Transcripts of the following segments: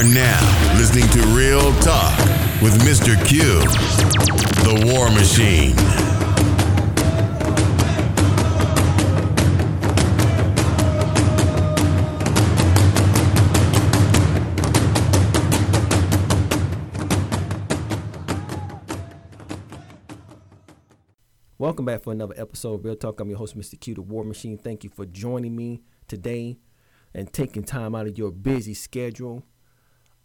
are now listening to Real Talk with Mr. Q, the War Machine. Welcome back for another episode of Real Talk. I'm your host, Mr. Q, the War Machine. Thank you for joining me today and taking time out of your busy schedule.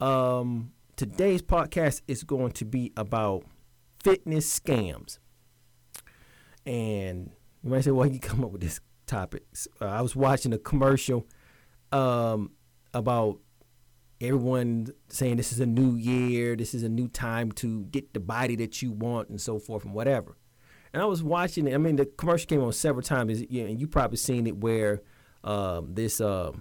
Um, today's podcast is going to be about fitness scams. And you might say, well, you come up with this topic. Uh, I was watching a commercial um, about everyone saying this is a new year, this is a new time to get the body that you want, and so forth, and whatever. And I was watching it. I mean, the commercial came on several times, and you probably seen it where um, this uh,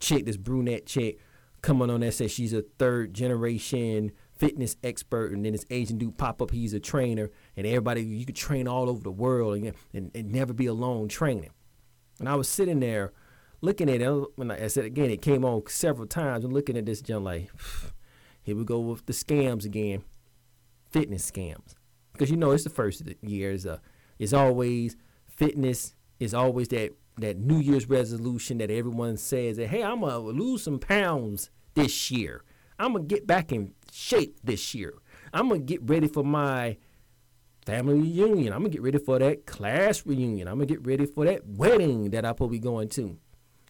chick, this brunette chick, coming on there says she's a third generation fitness expert, and then this Asian dude pop up. He's a trainer, and everybody you could train all over the world and, and, and never be alone training. And I was sitting there looking at it. When I said again, it came on several times. And looking at this, John, like, here we go with the scams again, fitness scams because you know it's the first year. It's, a, it's always fitness is always that that New Year's resolution that everyone says that hey, I'm gonna lose some pounds this year. I'm gonna get back in shape this year. I'm gonna get ready for my family reunion. I'm gonna get ready for that class reunion. I'm gonna get ready for that wedding that I probably going to.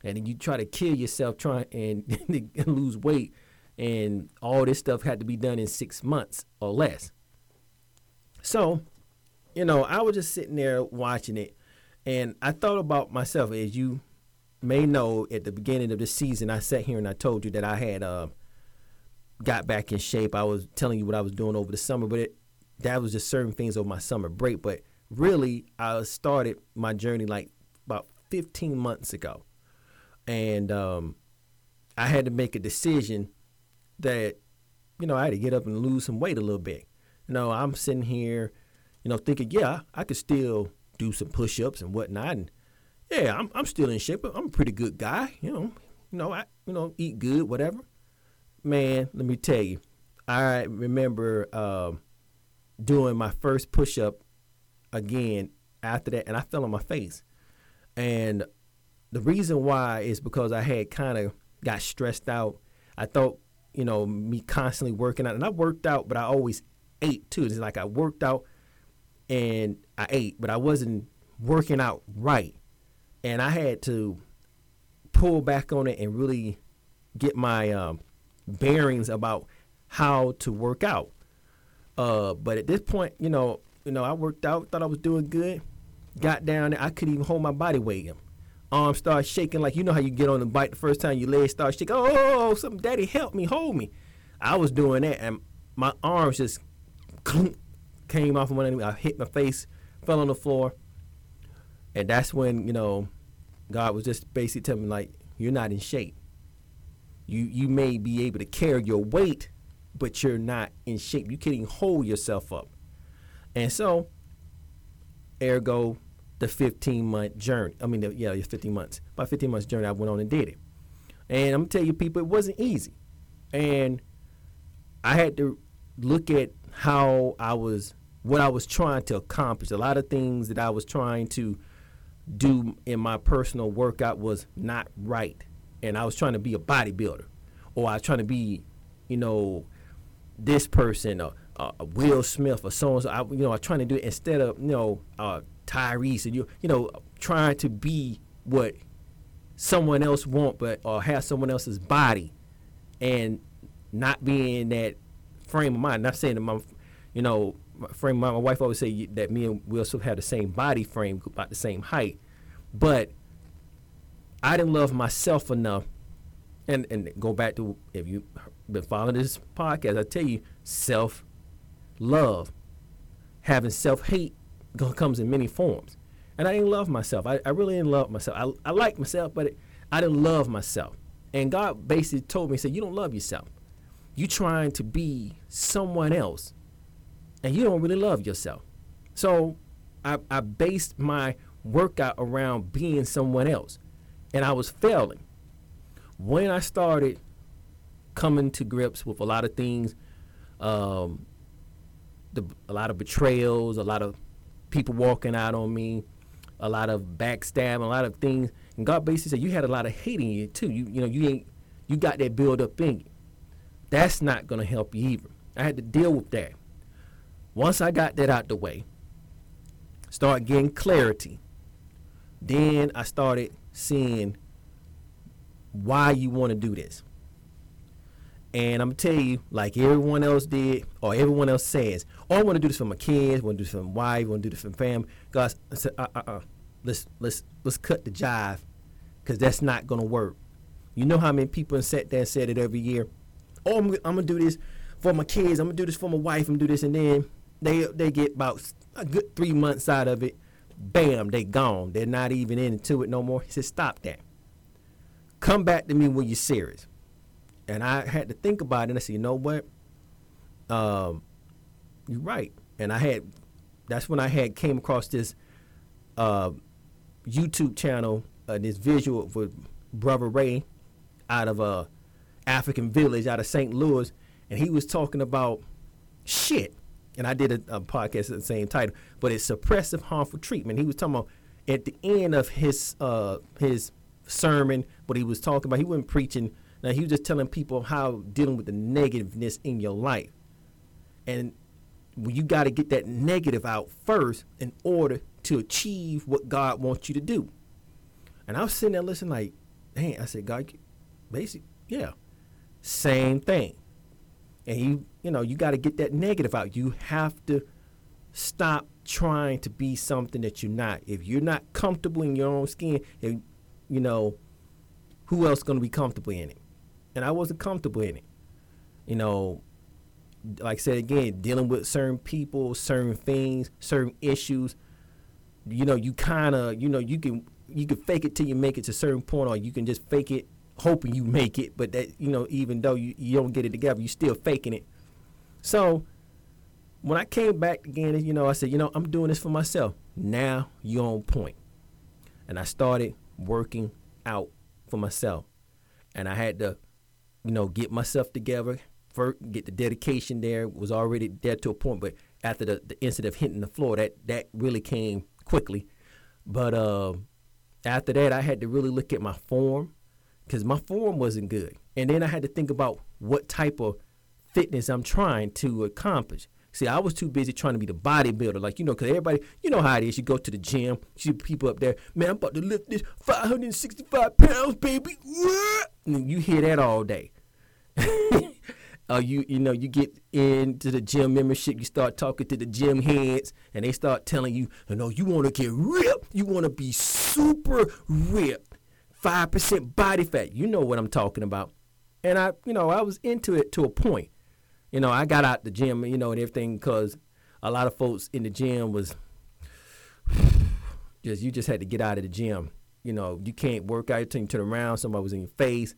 And then you try to kill yourself trying and lose weight, and all this stuff had to be done in six months or less. So, you know, I was just sitting there watching it, and I thought about myself. As you may know, at the beginning of the season, I sat here and I told you that I had uh, got back in shape. I was telling you what I was doing over the summer, but it, that was just certain things over my summer break. But really, I started my journey like about 15 months ago, and um, I had to make a decision that you know I had to get up and lose some weight a little bit. You know, I'm sitting here, you know, thinking, yeah, I could still do some push-ups and whatnot, and yeah, I'm I'm still in shape. I'm a pretty good guy, you know. You know, I you know eat good, whatever. Man, let me tell you, I remember uh, doing my first push-up again after that, and I fell on my face, and the reason why is because I had kind of got stressed out. I thought, you know, me constantly working out, and I worked out, but I always ate too. It's like I worked out and I ate, but I wasn't working out right. And I had to pull back on it and really get my um, bearings about how to work out. Uh, but at this point, you know, you know, I worked out, thought I was doing good. Got down there, I couldn't even hold my body weight. Arms start shaking like you know how you get on the bike the first time your legs start shaking. Oh, something, daddy, help me, hold me. I was doing that, and my arms just came off of one of them. I hit my face, fell on the floor, and that's when you know God was just basically telling me like, "You're not in shape. You you may be able to carry your weight, but you're not in shape. You can't even hold yourself up." And so, ergo, the 15 month journey. I mean, the, yeah, it's 15 months. By 15 months journey, I went on and did it. And I'm gonna tell you, people, it wasn't easy, and I had to look at how I was, what I was trying to accomplish. A lot of things that I was trying to do in my personal workout was not right. And I was trying to be a bodybuilder, or I was trying to be, you know, this person, or uh, Will Smith, or so and so. I, you know, I was trying to do it instead of, you know, uh, Tyrese, and you, you know, trying to be what someone else want, but or have someone else's body, and not being in that frame of mind. Not saying that my, you know, frame of mind. My wife always say that me and Will Smith have the same body frame, about the same height, but I didn't love myself enough. And and go back to if you've been following this podcast, I tell you, self love, having self hate comes in many forms. And I didn't love myself. I, I really didn't love myself. I, I like myself, but it, I didn't love myself. And God basically told me, he said, You don't love yourself you trying to be someone else and you don't really love yourself. So I, I based my workout around being someone else and I was failing. When I started coming to grips with a lot of things, um, the, a lot of betrayals, a lot of people walking out on me, a lot of backstabbing, a lot of things. And God basically said you had a lot of hate in you too. You you know you ain't you got that build up in you. That's not gonna help you either. I had to deal with that. Once I got that out the way, start getting clarity. Then I started seeing why you want to do this. And I'm gonna tell you, like everyone else did, or everyone else says, "Oh, I want to do this for my kids. I want to do this for my wife. I want to do this for my family." Guys, I said, "Uh, uh, uh, let's let's let's cut the jive, because that's not gonna work." You know how many people sat there and said it every year? Oh, I'm, I'm gonna do this for my kids. I'm gonna do this for my wife. I'm gonna do this, and then they they get about a good three months out of it. Bam, they gone. They're not even into it no more. He said, "Stop that. Come back to me when you're serious." And I had to think about it and I said, you know what? Um, you're right. And I had that's when I had came across this uh, YouTube channel, uh, this visual with Brother Ray out of a uh, African village out of St. Louis, and he was talking about shit. And I did a, a podcast at the same title, but it's suppressive harmful treatment. He was talking about at the end of his uh, his sermon, what he was talking about. He wasn't preaching now he was just telling people how dealing with the negativeness in your life. And you got to get that negative out first in order to achieve what God wants you to do. And I was sitting there listening like, man, I said, God, basic, yeah, same thing. And you, you know, you got to get that negative out. You have to stop trying to be something that you're not. If you're not comfortable in your own skin, if, you know, who else going to be comfortable in it? and I wasn't comfortable in it. You know, like I said again, dealing with certain people, certain things, certain issues. You know, you kind of, you know, you can you can fake it till you make it to a certain point, or you can just fake it hoping you make it. But that, you know, even though you, you don't get it together, you still faking it. So when I came back again, you know, I said, you know, I'm doing this for myself. Now you're on point, and I started working out for myself, and I had to you know, get myself together, get the dedication there, was already there to a point, but after the, the incident of hitting the floor, that, that really came quickly. But uh, after that, I had to really look at my form because my form wasn't good. And then I had to think about what type of fitness I'm trying to accomplish. See, I was too busy trying to be the bodybuilder, like you know, because everybody, you know how it is. You go to the gym, you see people up there, man, I'm about to lift this 565 pounds, baby. And you hear that all day. uh, you you know you get into the gym membership, you start talking to the gym heads, and they start telling you, you know, you want to get ripped, you want to be super ripped, five percent body fat. You know what I'm talking about. And I, you know, I was into it to a point. You know, I got out the gym, you know, and everything because a lot of folks in the gym was just you just had to get out of the gym. You know, you can't work out, you turn around, somebody was in your face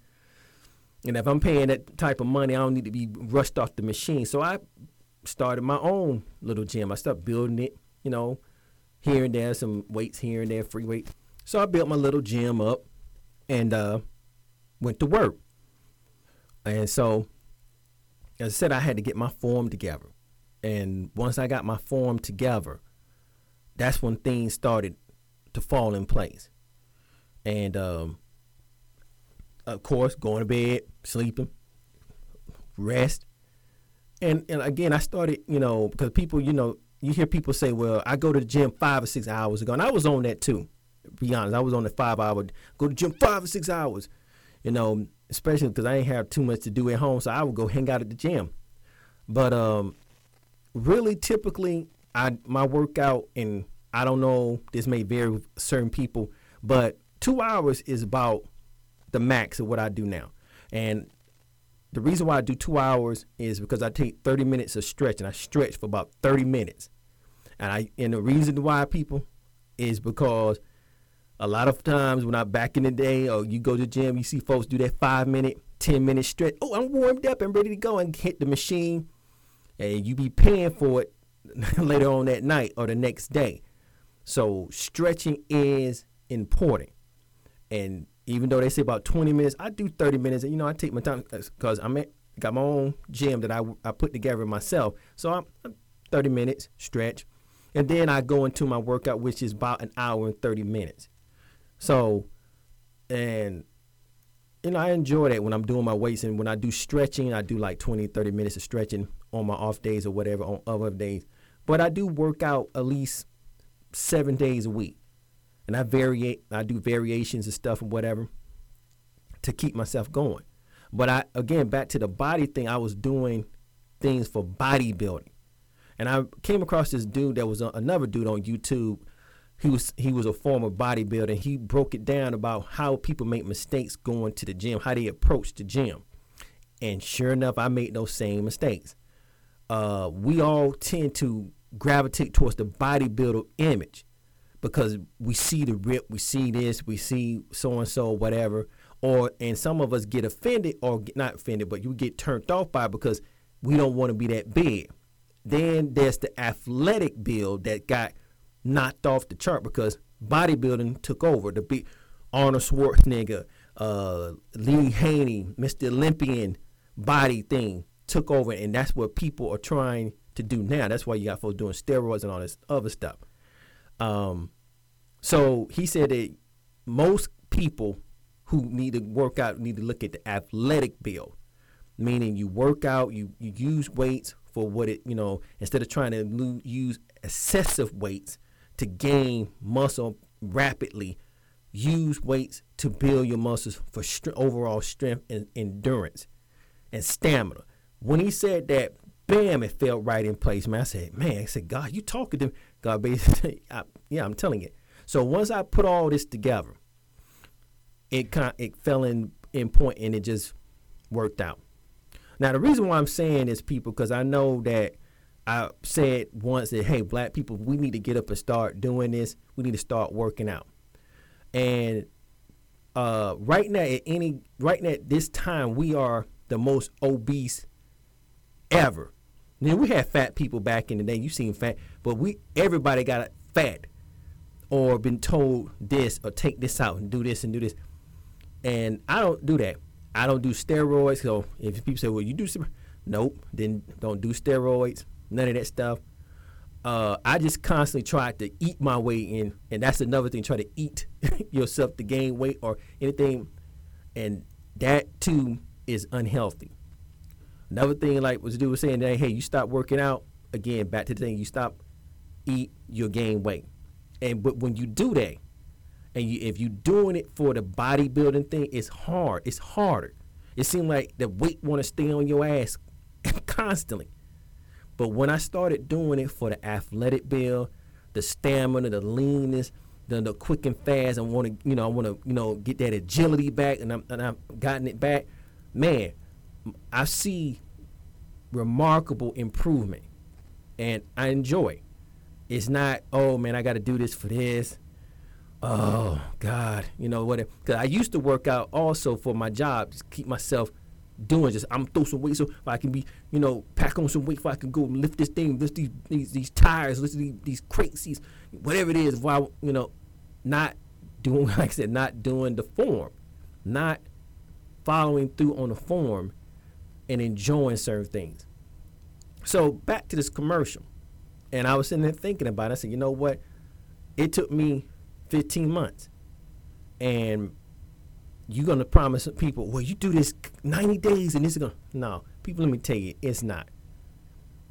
and if I'm paying that type of money, I don't need to be rushed off the machine. So I started my own little gym. I started building it, you know, here and there, some weights here and there, free weight. So I built my little gym up and uh, went to work. And so, as I said, I had to get my form together. And once I got my form together, that's when things started to fall in place. And um, of course, going to bed, sleeping, rest. And and again, I started, you know, because people, you know, you hear people say, "Well, I go to the gym five or six hours ago," and I was on that too. Be honest, I was on the five hour go to gym five or six hours, you know, especially because I ain't have too much to do at home, so I would go hang out at the gym. But um, really, typically, I my workout, and I don't know, this may vary with certain people, but two hours is about the max of what I do now. And the reason why I do two hours is because I take 30 minutes of stretch and I stretch for about 30 minutes. And I and the reason why people is because a lot of times when I'm back in the day or you go to the gym, you see folks do that five minute, 10 minute stretch. Oh, I'm warmed up and ready to go and hit the machine. And you be paying for it later on that night or the next day. So stretching is important. And even though they say about 20 minutes, I do 30 minutes. And, you know, I take my time because I'm at, got my own gym that I, I put together myself. So I'm, I'm 30 minutes stretch. And then I go into my workout, which is about an hour and 30 minutes. So, and, you know, I enjoy that when I'm doing my weights. And when I do stretching, I do like 20, 30 minutes of stretching on my off days or whatever on other days. But I do work out at least seven days a week. And I vary I do variations and stuff and whatever to keep myself going. But I again back to the body thing, I was doing things for bodybuilding. And I came across this dude that was a, another dude on YouTube. He was he was a former bodybuilder. He broke it down about how people make mistakes going to the gym, how they approach the gym. And sure enough, I made those same mistakes. Uh, we all tend to gravitate towards the bodybuilder image because we see the rip, we see this, we see so and so, whatever. Or and some of us get offended or get, not offended, but you get turned off by because we don't want to be that big. Then there's the athletic build that got knocked off the chart because bodybuilding took over. The big Arnold Schwarzenegger, uh, Lee Haney, Mr. Olympian body thing took over, and that's what people are trying to do now. That's why you got folks doing steroids and all this other stuff. Um, so he said that most people who need to work out need to look at the athletic build, meaning you work out, you, you use weights for what it, you know, instead of trying to use excessive weights to gain muscle rapidly, use weights to build your muscles for overall strength and endurance and stamina. When he said that, bam, it felt right in place, man. I said, man, I said, God, you talking to God basically, I, yeah, I'm telling you. So once I put all this together, it kind of, it fell in in point and it just worked out. Now the reason why I'm saying this, people, because I know that I said once that hey, black people, we need to get up and start doing this. We need to start working out. And uh, right now, at any right now at this time, we are the most obese ever. Now we had fat people back in the day. You seen fat, but we everybody got fat or been told this or take this out and do this and do this. And I don't do that. I don't do steroids. So if people say, "Well, you do," nope. Then don't do steroids. None of that stuff. Uh, I just constantly try to eat my way in, and that's another thing. Try to eat yourself to gain weight or anything, and that too is unhealthy. Another thing, like was dude was saying that, hey, you stop working out again. Back to the thing, you stop eat, you'll gain weight. And but when you do that, and you, if you're doing it for the bodybuilding thing, it's hard. It's harder. It seems like the weight want to stay on your ass constantly. But when I started doing it for the athletic build, the stamina, the leanness, the, the quick and fast, I want to, you know, I want to, you know, get that agility back, and I'm, and I've gotten it back. Man, I see remarkable improvement, and I enjoy. It's not, oh man, I got to do this for this. Oh God, you know what? Because I used to work out also for my job, just keep myself doing. Just I'm throw some weight so I can be, you know, pack on some weight, so I can go lift this thing, lift these these, these tires, lift these, these crates, these whatever it is. While you know, not doing like I said, not doing the form, not following through on the form, and enjoying certain things. So back to this commercial, and I was sitting there thinking about it. I said, you know what? It took me 15 months, and you're gonna promise people, well, you do this 90 days, and this is gonna no. People, let me tell you, it's not.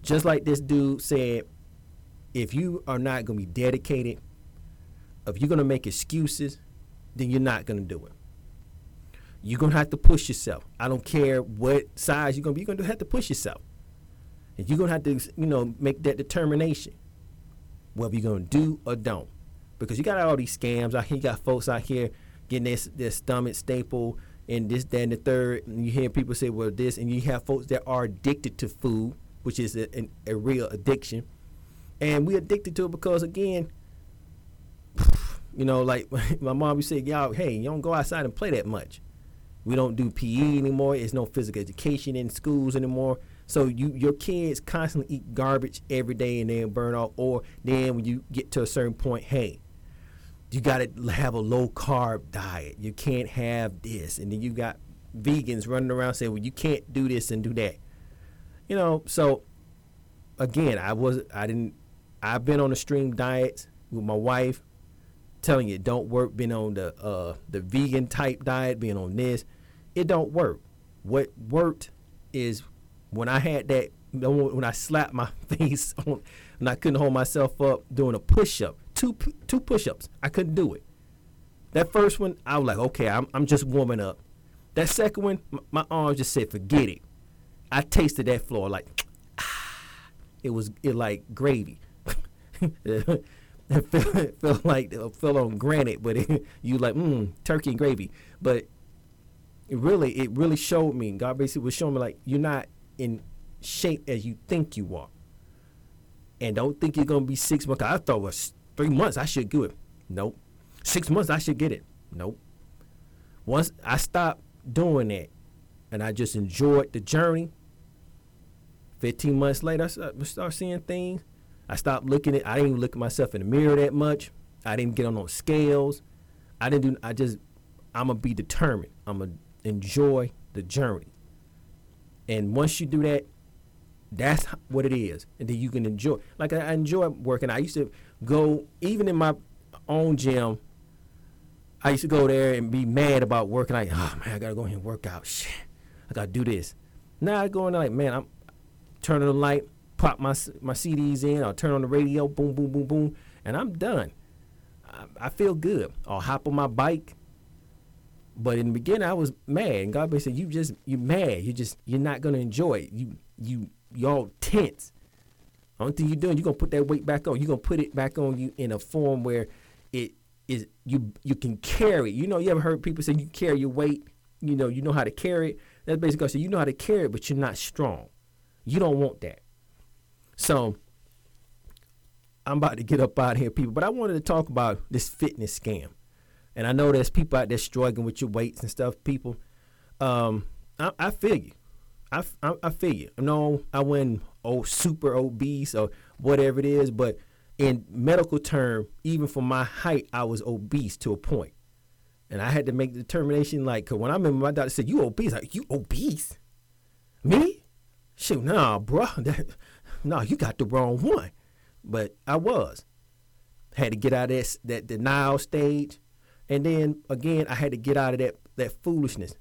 Just like this dude said, if you are not gonna be dedicated, if you're gonna make excuses, then you're not gonna do it you're gonna have to push yourself. I don't care what size you're gonna be. You're gonna have to push yourself, and you're gonna have to, you know, make that determination whether you're gonna do or don't, because you got all these scams out here. You got folks out here getting their, their stomach staple and this, that, and the third. And you hear people say, "Well, this," and you have folks that are addicted to food, which is a, a, a real addiction, and we addicted to it because again. You know, like my mom used to say, y'all, hey, you don't go outside and play that much. We don't do PE anymore. There's no physical education in schools anymore. So you your kids constantly eat garbage every day and then burn off. Or then when you get to a certain point, hey, you got to have a low carb diet. You can't have this, and then you got vegans running around saying, "Well, you can't do this and do that." You know, so again, I was I didn't I've been on extreme diet with my wife, telling you it don't work. Been on the uh, the vegan type diet, being on this, it don't work. What worked is when I had that when I slapped my face on and I couldn't hold myself up doing a push up, two two push ups. I couldn't do it. That first one, I was like, okay, I'm I'm just warming up. That second one, my, my arms just said, forget it. I tasted that floor like it was it like gravy. it, felt, it felt like it fell on granite, but it, you like mm, turkey and gravy. But it really it really showed me. God basically was showing me like you're not in shape as you think you are, and don't think you're gonna be six months. I thought was three months I should do it. Nope. Six months I should get it. Nope. Once I stopped doing that, and I just enjoyed the journey 15 months later, I start seeing things. I stopped looking at. I didn't even look at myself in the mirror that much. I didn't get on those scales. I didn't do. I just. I'm gonna be determined. I'm gonna enjoy the journey. And once you do that, that's what it is. And then you can enjoy. Like I, enjoy working. I used to go even in my own gym. I used to go there and be mad about working. Like, oh man, I gotta go here and work out. Shit, I gotta do this. Now I go in there like, man, I'm turning the light, pop my my CDs in, I'll turn on the radio, boom, boom, boom, boom, and I'm done. I, I feel good. I'll hop on my bike. But in the beginning, I was mad, and God basically said, "You just you're mad. You just you're not gonna enjoy it. You you y'all tense. Only thing you're doing, you're gonna put that weight back on. You're gonna put it back on you in a form where it is you you can carry. You know, you ever heard people say you carry your weight. You know, you know how to carry it. That's basically say you know how to carry it, but you're not strong. You don't want that. So I'm about to get up out here, people. But I wanted to talk about this fitness scam. And I know there's people out there struggling with your weights and stuff. People, um, I, I feel you. I, I, I feel you. No, I went oh super obese or whatever it is, but in medical term, even for my height, I was obese to a point. And I had to make the determination, like, cause when I remember my doctor said, "You obese?" Like, you obese? Me? Shoot, nah, bro. That, nah, you got the wrong one. But I was. Had to get out of that, that denial stage. And then again, I had to get out of that, that foolishness.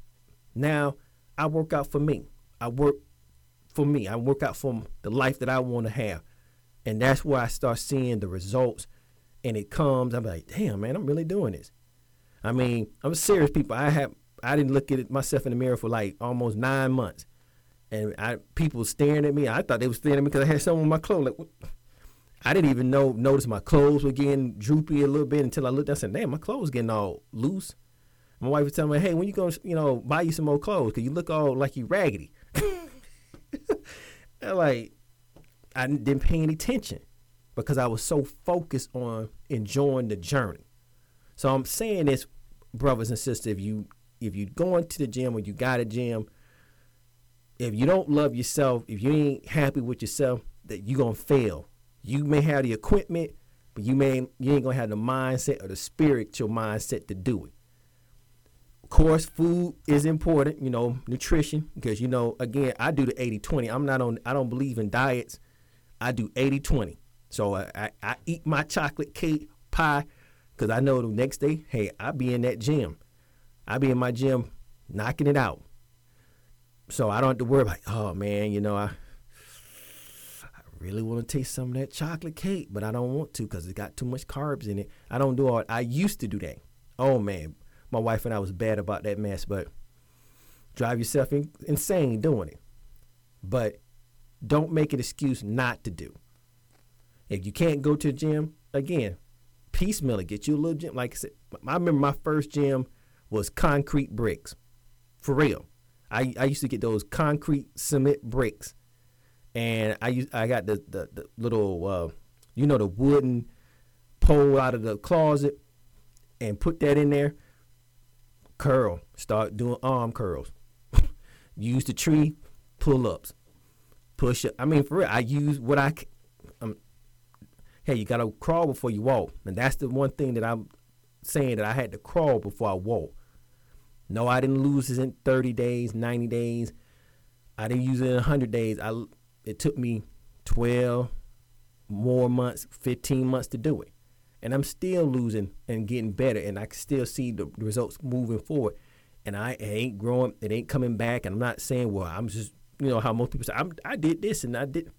Now, I work out for me. I work for me. I work out for the life that I want to have. And that's where I start seeing the results. And it comes, I'm like, damn, man, I'm really doing this. I mean, I'm serious people. I have I didn't look at it myself in the mirror for like almost nine months and I people staring at me. I thought they were staring at me because I had something on my clothes. Like, what? I didn't even know notice my clothes were getting droopy a little bit until I looked. I said, "Damn, my clothes getting all loose." My wife was telling me, "Hey, when you gonna, you know, buy you some more clothes? Cause you look all like you raggedy." like, I didn't pay any attention because I was so focused on enjoying the journey. So I'm saying this, brothers and sisters, if you if you going to the gym or you got a gym, if you don't love yourself, if you ain't happy with yourself, that you're gonna fail. You may have the equipment, but you may you ain't gonna have the mindset or the spiritual mindset to do it. Course, food is important, you know, nutrition, because you know, again, I do the 80-20. I'm not on I don't believe in diets. I do 80-20. So I, I, I eat my chocolate cake pie because I know the next day, hey, I be in that gym. I be in my gym knocking it out so I don't have to worry about, oh man, you know, I I really want to taste some of that chocolate cake, but I don't want to because it's got too much carbs in it. I don't do all. I used to do that. Oh man, my wife and I was bad about that mess, but drive yourself in, insane doing it. But don't make an excuse not to do. If you can't go to the gym, again, piecemeal it. Get you a little gym. Like I said, I remember my first gym was concrete bricks, for real. I, I used to get those concrete cement bricks, and I used I got the the, the little uh, you know the wooden pole out of the closet, and put that in there. Curl, start doing arm curls. use the tree pull ups, push up. I mean, for real, I use what I. Um, hey, you gotta crawl before you walk, and that's the one thing that I'm saying that I had to crawl before I walk. No, I didn't lose it in 30 days, 90 days. I didn't use it in 100 days. I it took me 12 more months, 15 months to do it. And I'm still losing and getting better and I can still see the results moving forward. And I ain't growing, it ain't coming back and I'm not saying, well, I'm just, you know how most people say I'm, I did this and I did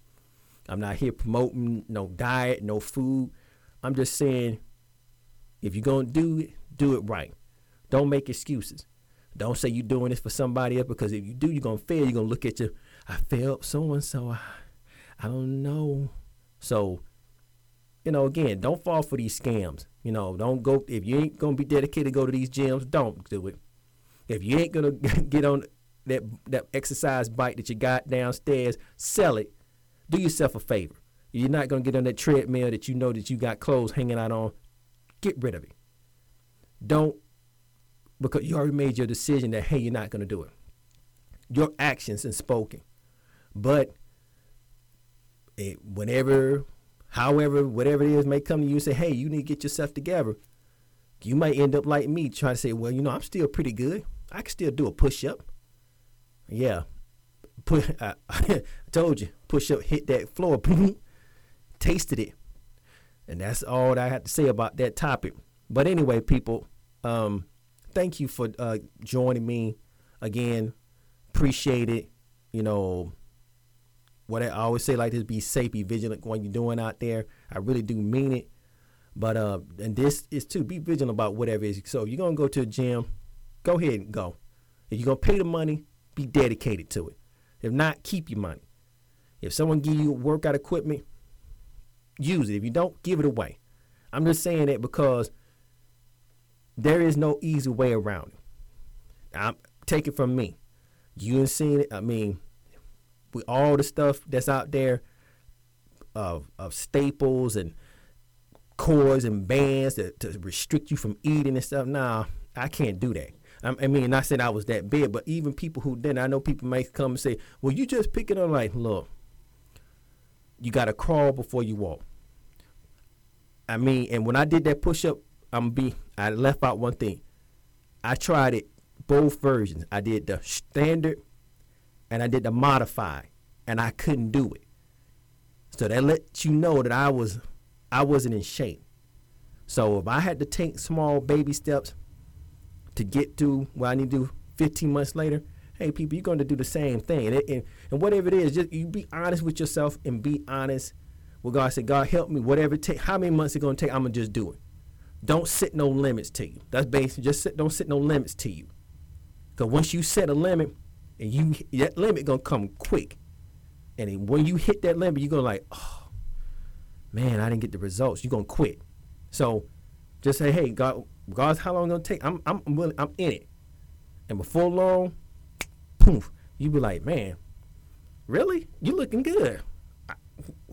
I'm not here promoting no diet, no food. I'm just saying if you're going to do it, do it right. Don't make excuses. Don't say you're doing this for somebody else because if you do, you're gonna fail. You're gonna look at your, I failed so and so. I don't know. So, you know, again, don't fall for these scams. You know, don't go if you ain't gonna be dedicated to go to these gyms. Don't do it. If you ain't gonna get on that that exercise bike that you got downstairs, sell it. Do yourself a favor. You're not gonna get on that treadmill that you know that you got clothes hanging out on. Get rid of it. Don't because you already made your decision that hey, you're not to do it. Your actions and spoken, but it, whenever, however, whatever it is may come to you and say, hey, you need to get yourself together. You might end up like me, trying to say, well, you know, I'm still pretty good. I can still do a push up. Yeah, put. I, I told you, push up, hit that floor, tasted it, and that's all I have to say about that topic. But anyway, people. Um, thank you for uh, joining me again. Appreciate it. You know, what I always say like this: be safe, be vigilant when you're doing out there. I really do mean it. But uh, and this is to be vigilant about whatever is. So if you're gonna go to a gym, go ahead and go. If you're gonna pay the money, be dedicated to it. If not, keep your money. If someone give you workout equipment, use it. If you don't, give it away. I'm just saying that because there is no easy way around it. I'm take it from me. You ain't seen it. I mean, with all the stuff that's out there of of staples and cords and bands that to restrict you from eating and stuff. Nah, I can't do that. I mean, not saying I was that big, but even people who didn't, I know people might come and say, "Well, you just pick it up." Like, look, you got to crawl before you walk. I mean, and when I did that push up I'm be I left out one thing. I tried it both versions. I did the standard and I did the modify and I couldn't do it. So that lets you know that I was I wasn't in shape. So if I had to take small baby steps to get to where I need to do 15 months later, hey people, you're going to do the same thing. And, it, and, and whatever it is, just you be honest with yourself and be honest with God. Say, God, help me. Whatever it take, how many months it's going to take, I'm gonna just do it. Don't set no limits to you. That's basically just set, don't set no limits to you. Because once you set a limit, and you that limit gonna come quick, and when you hit that limit, you're gonna like, oh man, I didn't get the results. You're gonna quit. So just say, hey, God, God's how long it's gonna take? I'm I'm willing, I'm in it. And before long, poof, you be like, man, really? You looking good? I,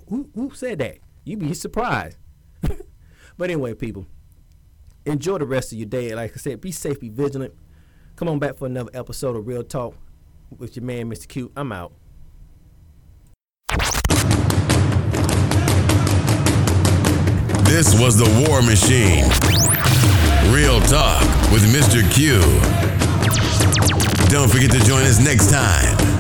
who who said that? You'd be surprised. but anyway, people enjoy the rest of your day. Like I said, be safe, be vigilant. Come on back for another episode of Real Talk with your man, Mr. Q. I'm out. This was the War Machine. Real Talk with Mr. Q. Don't forget to join us next time